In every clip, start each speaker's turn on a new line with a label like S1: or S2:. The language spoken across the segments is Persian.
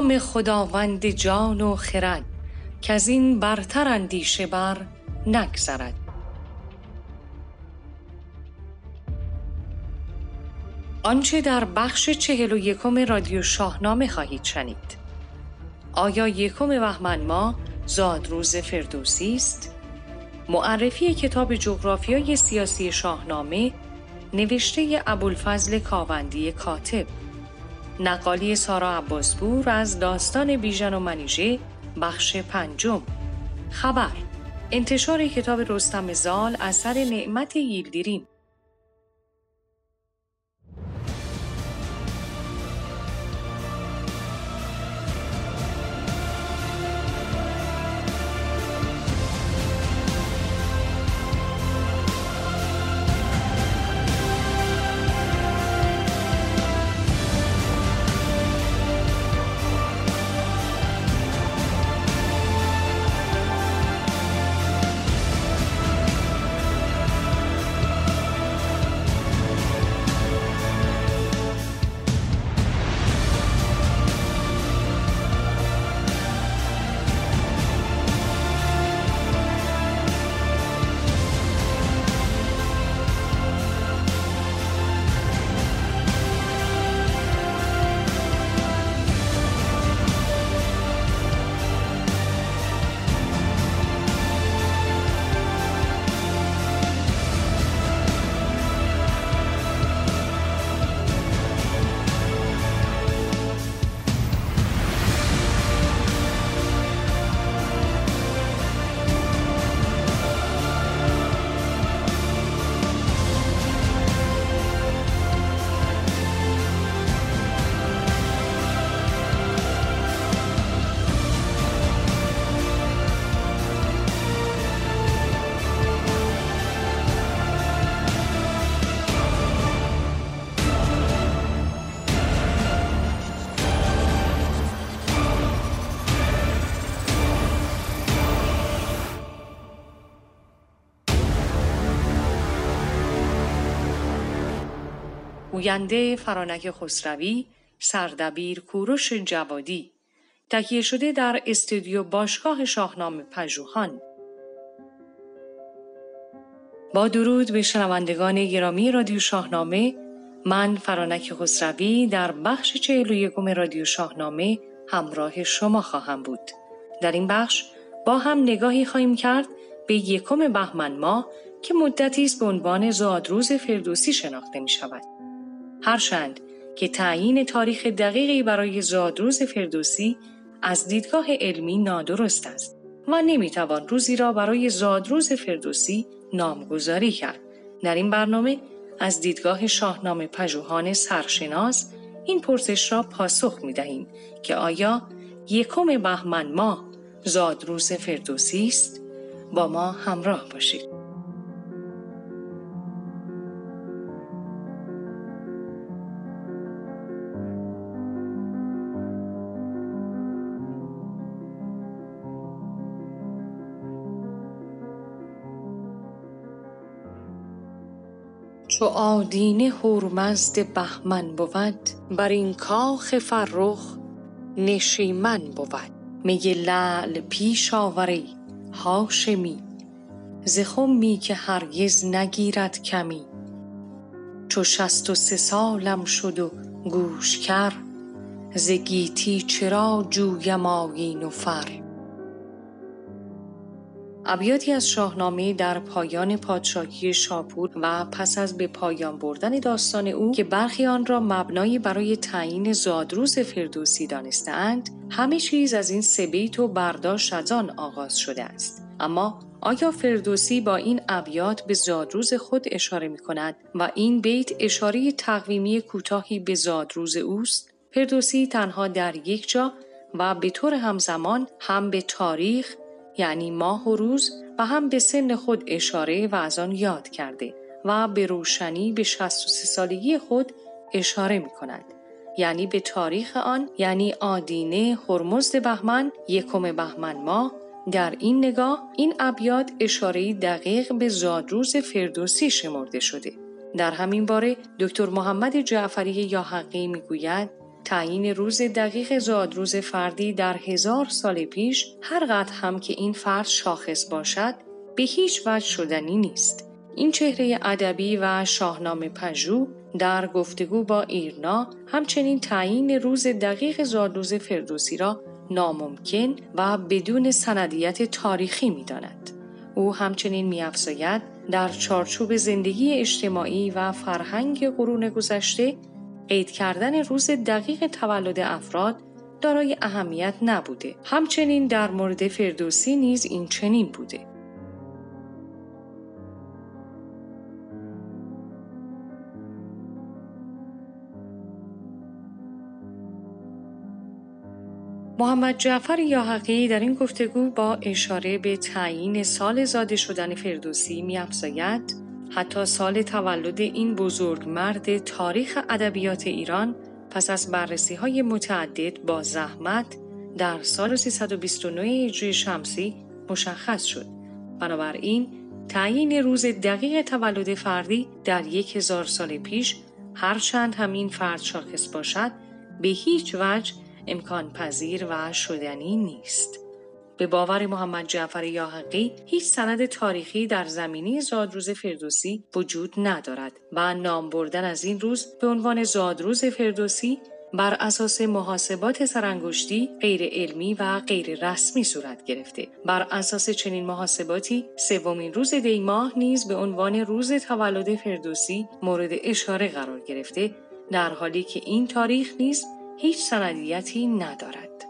S1: نام خداوند جان و خرد که از این برتر اندیشه بر نگذرد. آنچه در بخش چهل و یکم رادیو شاهنامه خواهید شنید. آیا یکم بهمن ما زادروز فردوسی است؟ معرفی کتاب جغرافیای سیاسی شاهنامه نوشته ابوالفضل کاوندی کاتب. نقالی سارا عباسپور از داستان بیژن و منیژه بخش پنجم. خبر انتشار کتاب رستم زال اثر نعمت ییلدیریم گوینده فرانک خسروی سردبیر کوروش جوادی تهیه شده در استودیو باشگاه شاهنامه پژوهان با درود به شنوندگان گرامی رادیو شاهنامه من فرانک خسروی در بخش چهل و یکم رادیو شاهنامه همراه شما خواهم بود. در این بخش با هم نگاهی خواهیم کرد به یکم بهمن ماه که مدتی است به عنوان زادروز فردوسی شناخته می شود. هرچند که تعیین تاریخ دقیقی برای زادروز فردوسی از دیدگاه علمی نادرست است و نمی‌توان روزی را برای زادروز فردوسی نامگذاری کرد. در این برنامه از دیدگاه شاهنامه پژوهان سرشناس این پرسش را پاسخ می دهیم که آیا یکم بهمن ماه زادروز فردوسی است؟ با ما همراه باشید. چو آدینه هورمزد بهمن بود بر این کاخ فرخ نشیمن بود. می لعل پیش آوری هاشمی ز خمی که هرگز نگیرد کمی. چو شست و سه سالم شد و گوش کر ز گیتی چرا جویم آیین و فر؟ ابیاتی از شاهنامه در پایان پادشاهی شاپور و پس از به پایان بردن داستان او که برخی آن را مبنایی برای تعیین زادروز فردوسی دانستهاند همه چیز از این سه بیت و برداشت از آن آغاز شده است اما آیا فردوسی با این ابیات به زادروز خود اشاره می کند و این بیت اشاره تقویمی کوتاهی به زادروز اوست؟ فردوسی تنها در یک جا و به طور همزمان هم به تاریخ یعنی ماه و روز و هم به سن خود اشاره و از آن یاد کرده و به روشنی به 63 سالگی خود اشاره می کند. یعنی به تاریخ آن یعنی آدینه هرمزد بهمن یکم بهمن ماه در این نگاه این ابیات اشاره دقیق به زادروز فردوسی شمرده شده. در همین باره دکتر محمد جعفری یا حقی می‌گوید تعیین روز دقیق زادروز فردی در هزار سال پیش هر قدر هم که این فرد شاخص باشد به هیچ وجه شدنی نیست. این چهره ادبی و شاهنامه پژوه در گفتگو با ایرنا همچنین تعیین روز دقیق زادروز فردوسی را ناممکن و بدون سندیت تاریخی می داند. او همچنین میافزاید در چارچوب زندگی اجتماعی و فرهنگ قرون گذشته قید کردن روز دقیق تولد افراد دارای اهمیت نبوده. همچنین در مورد فردوسی نیز این چنین بوده. محمد جعفر یاحقی در این گفتگو با اشاره به تعیین سال زاده شدن فردوسی میافزاید حتی سال تولد این بزرگ مرد تاریخ ادبیات ایران پس از بررسی های متعدد با زحمت در سال 329 هجری شمسی مشخص شد. بنابراین تعیین روز دقیق تولد فردی در یک هزار سال پیش هرچند همین فرد شاخص باشد به هیچ وجه امکان پذیر و شدنی نیست. به باور محمد جعفر یاحقی هیچ سند تاریخی در زمینی زادروز فردوسی وجود ندارد و نام بردن از این روز به عنوان زادروز فردوسی بر اساس محاسبات سرانگشتی غیر علمی و غیر رسمی صورت گرفته. بر اساس چنین محاسباتی سومین روز دی ماه نیز به عنوان روز تولد فردوسی مورد اشاره قرار گرفته در حالی که این تاریخ نیز هیچ سندیتی ندارد.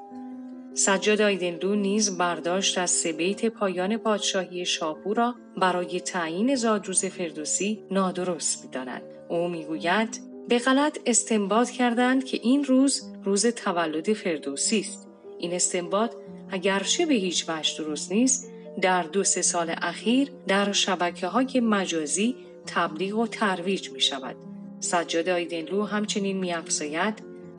S1: سجاد آیدنلو نیز برداشت از سه بیت پایان پادشاهی شاپور را برای تعیین زادروز فردوسی نادرست می‌داند او می‌گوید به غلط استنباط کردند که این روز روز تولد فردوسی است این استنباط اگرچه به هیچ وجه درست نیست در دو سه سال اخیر در شبکه های مجازی تبلیغ و ترویج می شود. سجاد آیدنلو همچنین می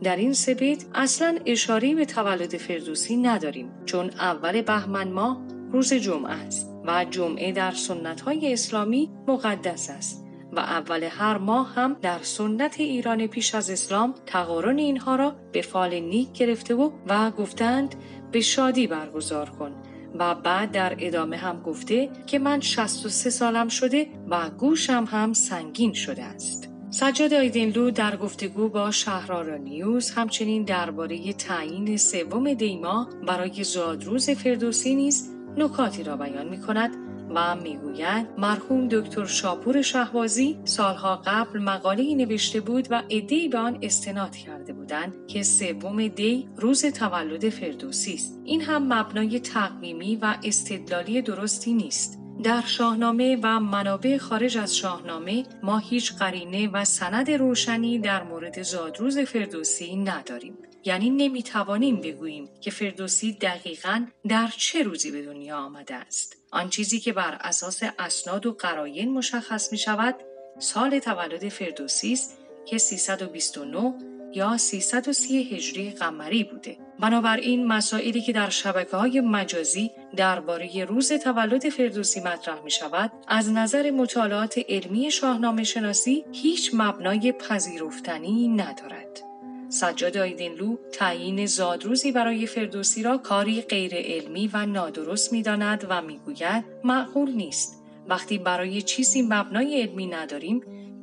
S1: در این سپید اصلا اشاره به تولد فردوسی نداریم چون اول بهمن ماه روز جمعه است و جمعه در سنت های اسلامی مقدس است و اول هر ماه هم در سنت ایران پیش از اسلام تقارن اینها را به فال نیک گرفته و و گفتند به شادی برگزار کن و بعد در ادامه هم گفته که من 63 سالم شده و گوشم هم سنگین شده است. سجاد آیدنلو در گفتگو با شهرارا نیوز همچنین درباره تعیین سوم دیما برای زادروز فردوسی نیز نکاتی را بیان می کند و می‌گوید مرحوم دکتر شاپور شهبازی سالها قبل مقاله نوشته بود و ادهی به آن استناد کرده بودند که سوم دی روز تولد فردوسی است. این هم مبنای تقویمی و استدلالی درستی نیست. در شاهنامه و منابع خارج از شاهنامه ما هیچ قرینه و سند روشنی در مورد زادروز فردوسی نداریم. یعنی نمی‌توانیم بگوییم که فردوسی دقیقا در چه روزی به دنیا آمده است. آن چیزی که بر اساس اسناد و قراین مشخص می شود سال تولد فردوسی است که 329 یا 330 هجری قمری بوده. بنابراین مسائلی که در شبکه های مجازی درباره روز تولد فردوسی مطرح می شود از نظر مطالعات علمی شاهنامه شناسی هیچ مبنای پذیرفتنی ندارد. سجاد آیدینلو تعیین زادروزی برای فردوسی را کاری غیر علمی و نادرست می داند و می گوید معقول نیست. وقتی برای چیزی مبنای علمی نداریم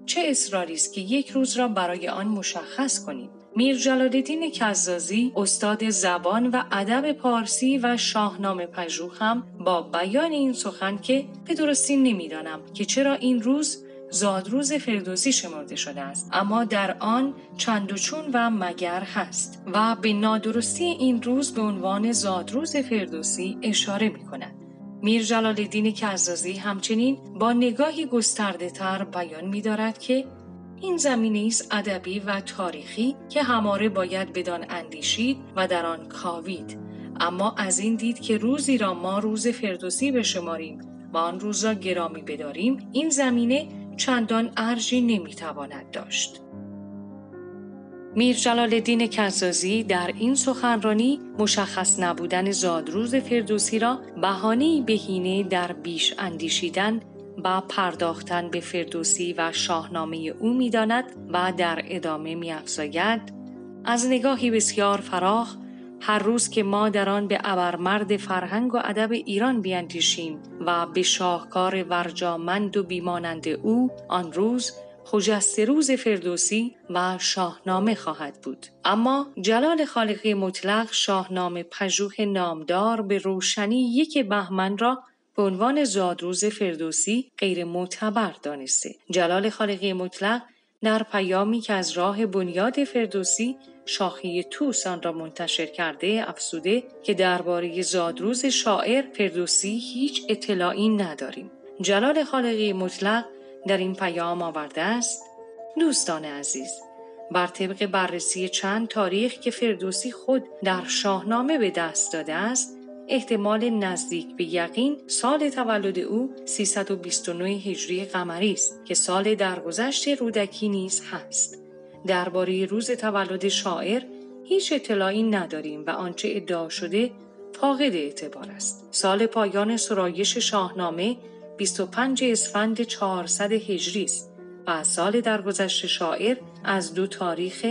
S1: چه اصراری است که یک روز را برای آن مشخص کنیم میر جلالدین کزازی استاد زبان و ادب پارسی و شاهنامه پژوه هم با بیان این سخن که به درستی نمی‌دانم که چرا این روز زادروز فردوسی شمرده شده است اما در آن چند و چون و مگر هست و به نادرستی این روز به عنوان زادروز فردوسی اشاره می کند. میر جلال الدین کزازی همچنین با نگاهی گسترده تر بیان می دارد که این زمینه است ادبی و تاریخی که هماره باید بدان اندیشید و در آن کاوید. اما از این دید که روزی را ما روز فردوسی بشماریم و آن روز را گرامی بداریم این زمینه چندان ارجی نمی‌تواند داشت. میر جلال الدین کزازی در این سخنرانی مشخص نبودن زادروز فردوسی را بهانه بهینه در بیش اندیشیدن و پرداختن به فردوسی و شاهنامه او می‌داند و در ادامه میافزاید. از نگاهی بسیار فراخ هر روز که ما در آن به ابرمرد فرهنگ و ادب ایران بیاندیشیم و به شاهکار ورجامند و بیمانند او آن روز خجست روز فردوسی و شاهنامه خواهد بود. اما جلال خالقی مطلق شاهنامه پژوه نامدار به روشنی یک بهمن را به عنوان زادروز فردوسی غیر معتبر دانسته. جلال خالقی مطلق در پیامی که از راه بنیاد فردوسی شاخی توس آن را منتشر کرده افسوده که درباره زادروز شاعر فردوسی هیچ اطلاعی نداریم. جلال خالقی مطلق در این پیام آورده است. دوستان عزیز بر طبق بررسی چند تاریخ که فردوسی خود در شاهنامه به دست داده است احتمال نزدیک به یقین سال تولد او 329 هجری قمری است که سال درگذشت رودکی نیز هست. درباره روز تولد شاعر هیچ اطلاعی نداریم و آنچه ادعا شده فاقد اعتبار است. سال پایان سرایش شاهنامه 25 اسفند 400 هجری است و سال درگذشت شاعر از دو تاریخ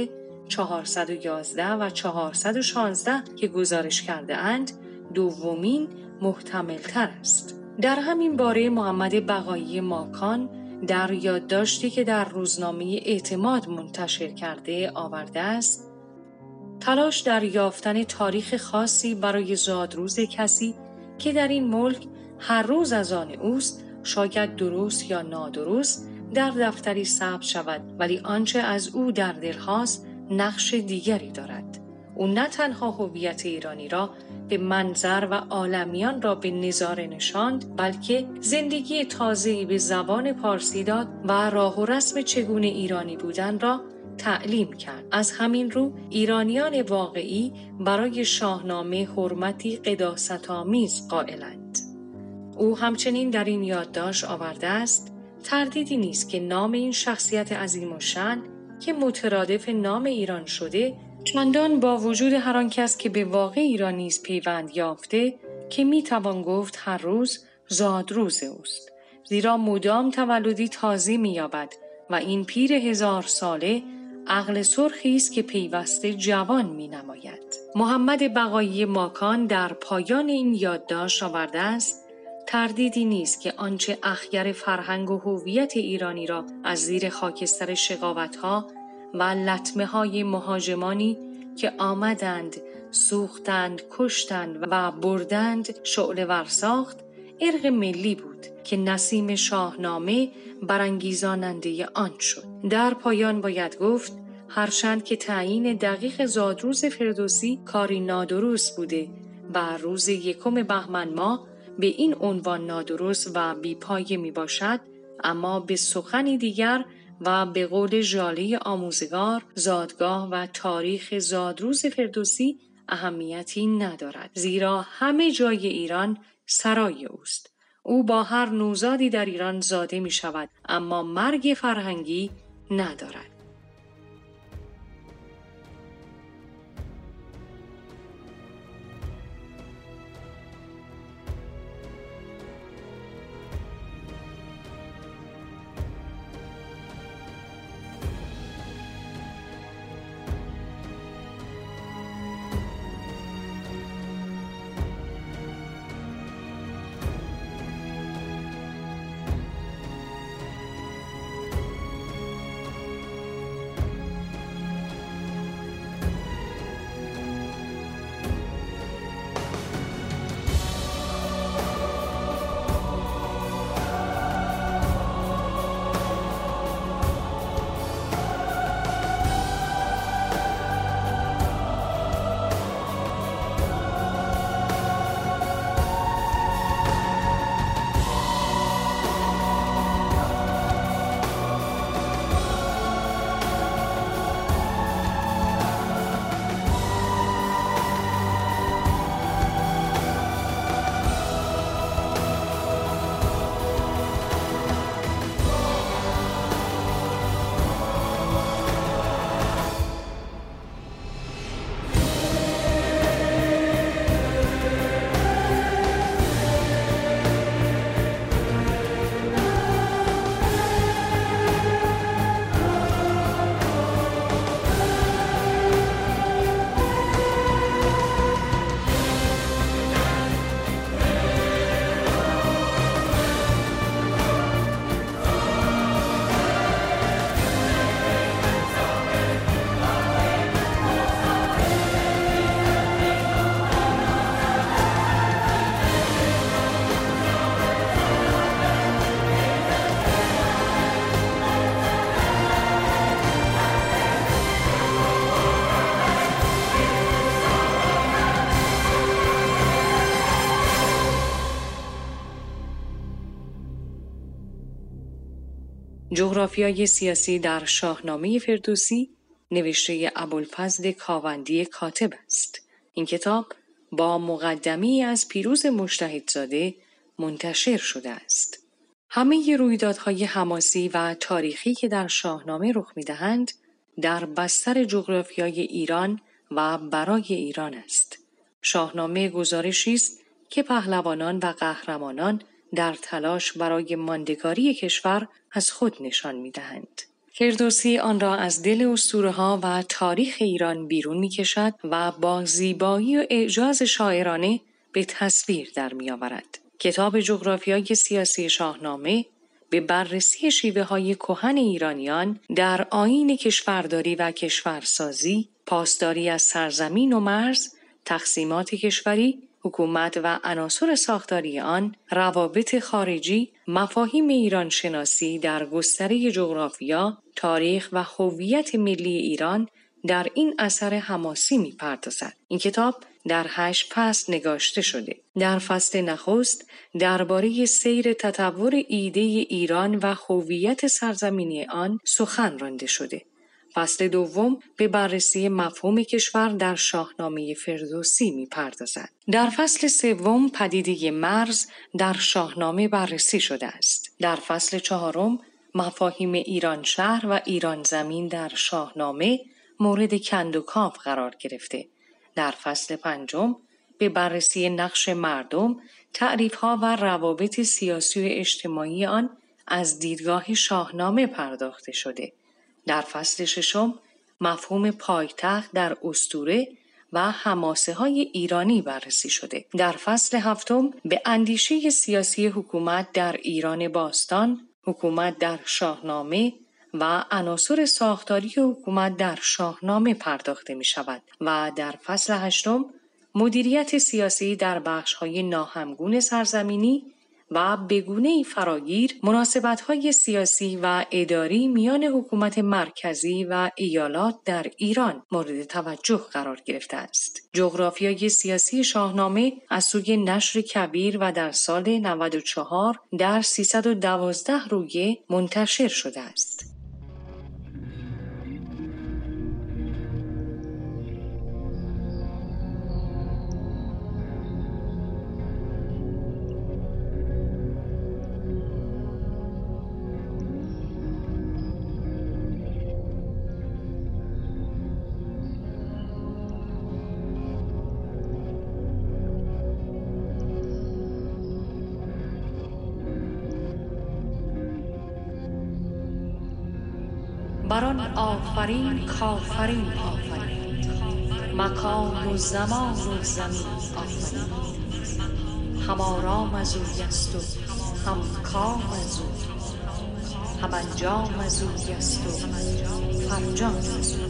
S1: 411 و 416 که گزارش کرده اند دومین محتملتر است. در همین باره محمد بقایی ماکان در یادداشتی که در روزنامه اعتماد منتشر کرده آورده است تلاش در یافتن تاریخ خاصی برای زادروز کسی که در این ملک هر روز از آن اوست شاید درست یا نادرست در دفتری ثبت شود ولی آنچه از او در دلهاست نقش دیگری دارد. او نه تنها هویت ایرانی را به منظر و عالمیان را به نظاره نشاند بلکه زندگی تازه‌ای به زبان پارسی داد و راه و رسم چگونه ایرانی بودن را تعلیم کرد. از همین رو ایرانیان واقعی برای شاهنامه حرمتی قداست آمیز قائلند. او همچنین در این یادداشت آورده است تردیدی نیست که نام این شخصیت عظیم و شن که مترادف نام ایران شده چندان با وجود هر آن کس که به واقع ایران نیز پیوند یافته که می توان گفت هر روز زادروز اوست زیرا مدام تولدی تازه مییابد و این پیر هزار ساله عقل سرخی است که پیوسته جوان می نماید. محمد بقایی ماکان در پایان این یادداشت آورده است تردیدی نیست که آنچه اخگر فرهنگ و هویت ایرانی را از زیر خاکستر شقاوتها و لطمه های مهاجمانی که آمدند سوختند کشتند و بردند شعله ورساخت ارق ملی بود که نسیم شاهنامه برانگیزاننده آن شد. در پایان باید گفت هرچند که تعیین دقیق زادروز فردوسی کاری نادرست بوده و روز یکم بهمن ماه به این عنوان نادرست و بیپایه می باشد اما به سخنی دیگر و به قول ژاله آموزگار زادگاه و تاریخ زادروز فردوسی اهمیتی ندارد زیرا همه جای ایران سرای اوست. او با هر نوزادی در ایران زاده می شود اما مرگ فرهنگی ندارد. جغرافیای سیاسی در شاهنامه فردوسی نوشته ابوالفضل کاوندی کاتب است. این کتاب با مقدمی از پیروز مشتهدزاده منتشر شده است. همه رویدادهای حماسی و تاریخی که در شاهنامه رخ می‌دهند در بستر جغرافیای ایران و برای ایران است. شاهنامه گزارشی است که پهلوانان و قهرمانان در تلاش برای ماندگاری کشور از خود نشان می دهند. فردوسی آن را از دل ها و تاریخ ایران بیرون می کشد و با زیبایی و اعجاز شاعرانه به تصویر در می آورد. کتاب جغرافیای سیاسی شاهنامه به بررسی شیوه های کهن ایرانیان در آین کشورداری و کشورسازی، پاسداری از سرزمین و مرز، تقسیمات کشوری حکومت و عناصر ساختاری آن، روابط خارجی، مفاهیم ایران شناسی در گستره جغرافیا، تاریخ و هویت ملی ایران در این اثر حماسی می پردازد. این کتاب در هشت فصل نگاشته شده. در فصل نخست درباره سیر تطور ایده ایران و هویت سرزمینی آن سخن رانده شده. فصل دوم به بررسی مفهوم کشور در شاهنامه فردوسی می پردازد. در فصل سوم پدیده مرز در شاهنامه بررسی شده است. در فصل چهارم مفاهیم ایران شهر و ایران زمین در شاهنامه مورد کند و کاف قرار گرفته. در فصل پنجم به بررسی نقش مردم، تعریفها و روابط سیاسی و اجتماعی آن از دیدگاه شاهنامه پرداخته شده. در فصل ششم مفهوم پایتخت در استوره و هماسه های ایرانی بررسی شده. در فصل هفتم به اندیشه سیاسی حکومت در ایران باستان، حکومت در شاهنامه و عناصر ساختاری حکومت در شاهنامه پرداخته می شود و در فصل هشتم مدیریت سیاسی در های ناهمگون سرزمینی و بگونه فراگیر مناسبت های سیاسی و اداری میان حکومت مرکزی و ایالات در ایران مورد توجه قرار گرفته است. جغرافیای سیاسی شاهنامه از سوی نشر کبیر و در سال 94 در 312 رویه منتشر شده است. آفرین آفرین. مکان و زمان و زمین آفرین. هم آرام از اوی است و هم کام از او. هم انجام از اوی است و فرجام از او.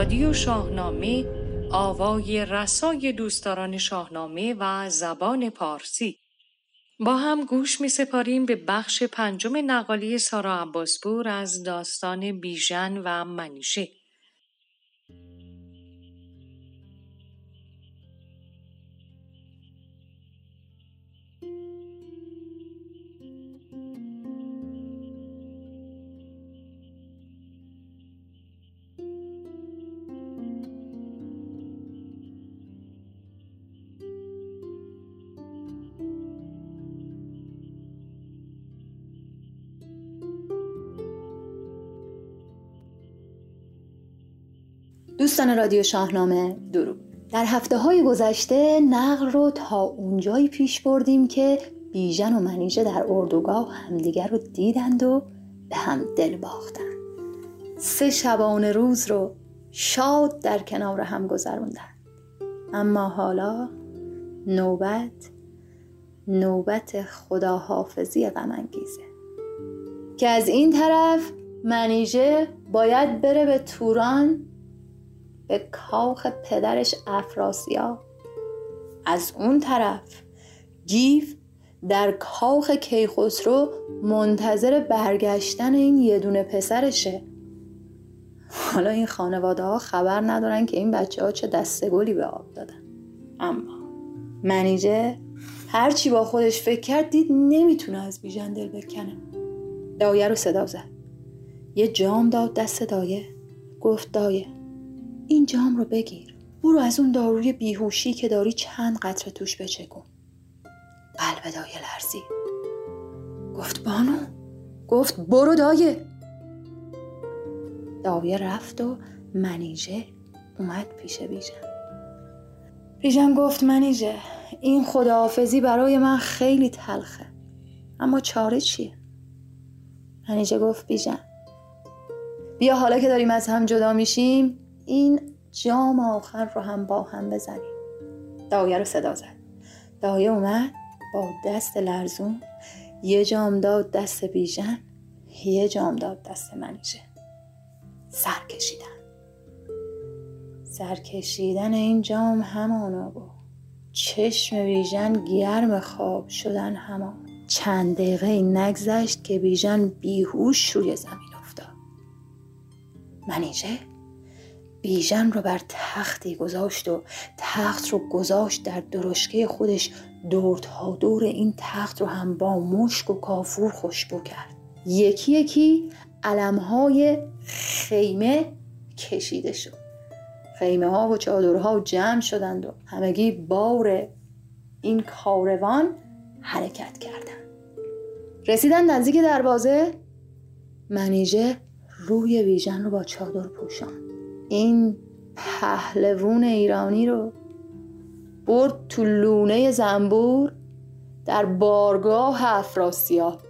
S1: رادیو شاهنامه آوای رسای دوستداران شاهنامه و زبان پارسی. با هم گوش می سپاریم به بخش پنجم نقالی سارا عباسپور از داستان بیژن و منیشه.
S2: دوستان رادیو شاهنامه درو در هفته های گذشته نقل رو تا اونجایی پیش بردیم که بیژن و منیژه در اردوگاه همدیگر رو دیدند و به هم دل باختند. سه شبانه روز رو شاد در کنار هم گذروندن اما حالا نوبت نوبت خداحافظی غمانگیزه. که از این طرف منیژه باید بره به توران به کاخ پدرش افراسیاب. از اون طرف گیف در کاخ کیخسرو منتظر برگشتن این یه دونه پسرشه. حالا این خانواده ها خبر ندارن که این بچه ها چه دستگلی به آب دادن. اما منیجه هرچی با خودش فکر کرد دید نمی‌تونه از بیژن دل بکنه. دایه رو صدا زد. یه جام داد دست دایه. گفت دایه این جام رو بگیر. برو از اون داروی بیهوشی که داری چند قطره توش بچکن قلب دایه لرزید گفت بانو. گفت برو دایه. دایه رفت و منیژه اومد پیش بیژن. بیژن گفت منیژه این خداحافظی برای من خیلی تلخه. اما چاره چیه؟ منیژه گفت بیژن بیا حالا که داریم از هم جدا میشیم این جام آخر رو هم با هم بزنیم. دایه رو صدا زد. دایه اومد با دست لرزون یه جام داد دست بیژن یه جام داد دست منیژه. سر کشیدن. سر کشیدن این جام همانا بود چشم بیژن گرم خواب شدن همان. چند دقیقه نگذشت که بیژن بیهوش روی زمین افتاد. منیژه؟ بیژن رو بر تختی گذاشت و تخت رو گذاشت در درشکه خودش. دور تا دور این تخت رو هم با مشک و کافور خوشبو کرد. یکی یکی علمهای خیمه کشیده شد. خیمه ها و چادرها جمع شدند و همگی بار این کاروان حرکت کردند. رسیدن نزدیک دروازه منیژه روی ویژن رو با چادر پوشان این پهلوون ایرانی رو برد تو لونه زنبور در بارگاه افراسیاب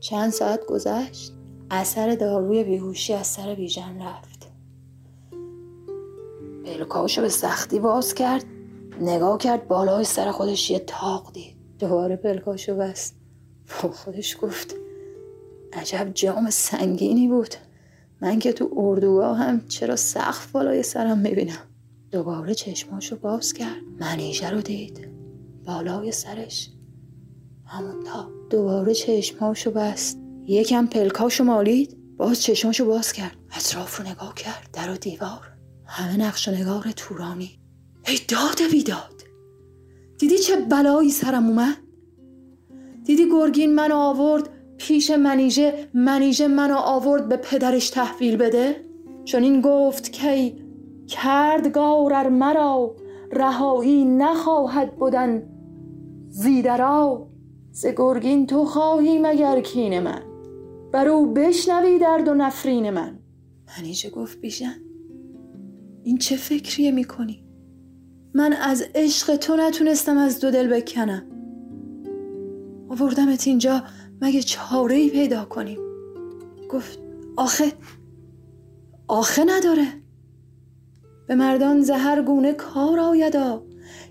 S2: چند ساعت گذشت اثر داروی بیهوشی از سر بیژن رفت. پلکاشو به سختی باز کرد نگاه کرد بالای سر خودش یه تاق دید. دوباره پلکاشو بست. با خودش گفت عجب جام سنگینی بود. من که تو اردوگاه هم چرا سقف بالای سرم می‌بینم؟ دوباره چشماشو باز کرد. منیژه رو دید. بالای سرش. همون تا دوباره چشماشو بست. یکم پلکاشو مالید. باز چشماشو باز کرد. اطراف رو نگاه کرد. در و دیوار. همه نقش و نگار تورانی. ای داد بیداد. دیدی چه بلایی سرم اومد؟ دیدی گرگین منو آورد؟ پیش منیژه منیژه منو آورد به پدرش تحویل بده؟ چون این گفت کی کرد گارر مرا رهایی نخواهد بودن زیدرا. ز گرگین تو خواهی مگر کین من؟ بر او بشنوی درد و نفرین من. منیژه گفت بیژن این چه فکریه می‌کنی؟ من از عشق تو نتونستم از دو دل بکنم. آوردمت اینجا مگه چاره ای پیدا کنیم؟ گفت آخه آخه نداره. به مردان زهر گونه کار آیدا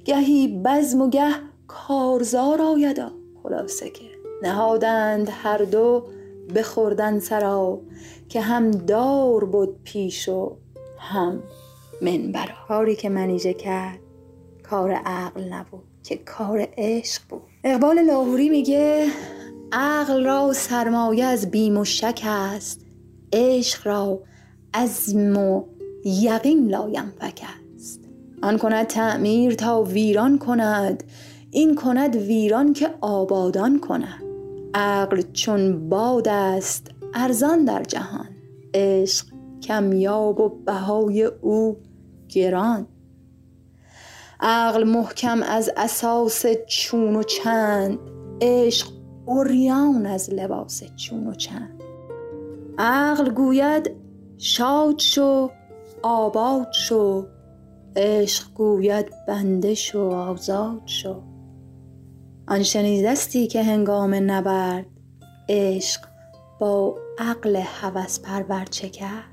S2: گهی بزم و گه کارزار آیدا. خلاصه که نهادند هر دو بخوردن سرا که هم دار بود پیش و هم منبرا کاری که منیژه کرد کار عقل نبود که کار عشق بود. اقبال لاهوری میگه عقل را سرمایه از بیم و شک است. عشق را از و یقین لاینفک است. آن کند تعمیر تا ویران کند این کند ویران که آبادان کند. عقل چون باد است ارزان در جهان. عشق کمیاب و بهای او گران. عقل محکم از اساس چون و چند. عشق اوریان از لباس چون و چند. عقل گوید شاد شو آباد شو. عشق گوید بنده شو آزاد شو. آن شنیدستی که هنگام نبرد عشق با عقل هوس پرور چه کرد؟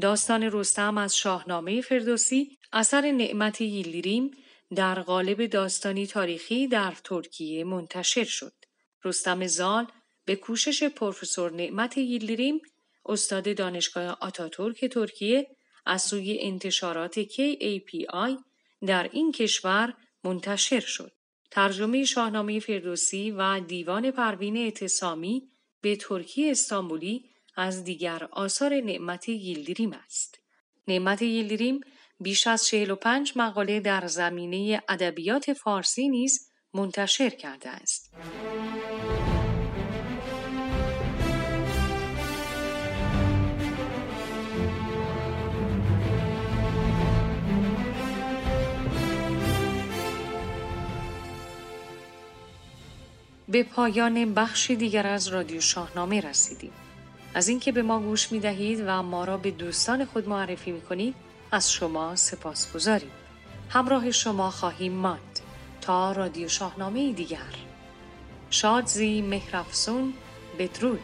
S1: داستان رستم از شاهنامه فردوسی اثر نعمت ییلدیریم در قالب داستانی تاریخی در ترکیه منتشر شد. رستم زال به کوشش پروفسور نعمت ییلدیریم استاد دانشگاه آتاتورک ترکیه از سوی انتشارات KAPI در این کشور منتشر شد. ترجمه شاهنامه فردوسی و دیوان پروین اعتصامی به ترکی استانبولی از دیگر آثار نعمت ییلدیریم است. نعمت ییلدیریم بیش از 45 مقاله در زمینه ادبیات فارسی نیز منتشر کرده است. به پایان بخش دیگر از رادیو شاهنامه رسیدیم. از اینکه به ما گوش می دهید و ما را به دوستان خود معرفی می کنید از شما سپاس گذاریم. همراه شما خواهیم ماند تا رادیو شاهنامه دیگر. شادزی مهرفسون بدرود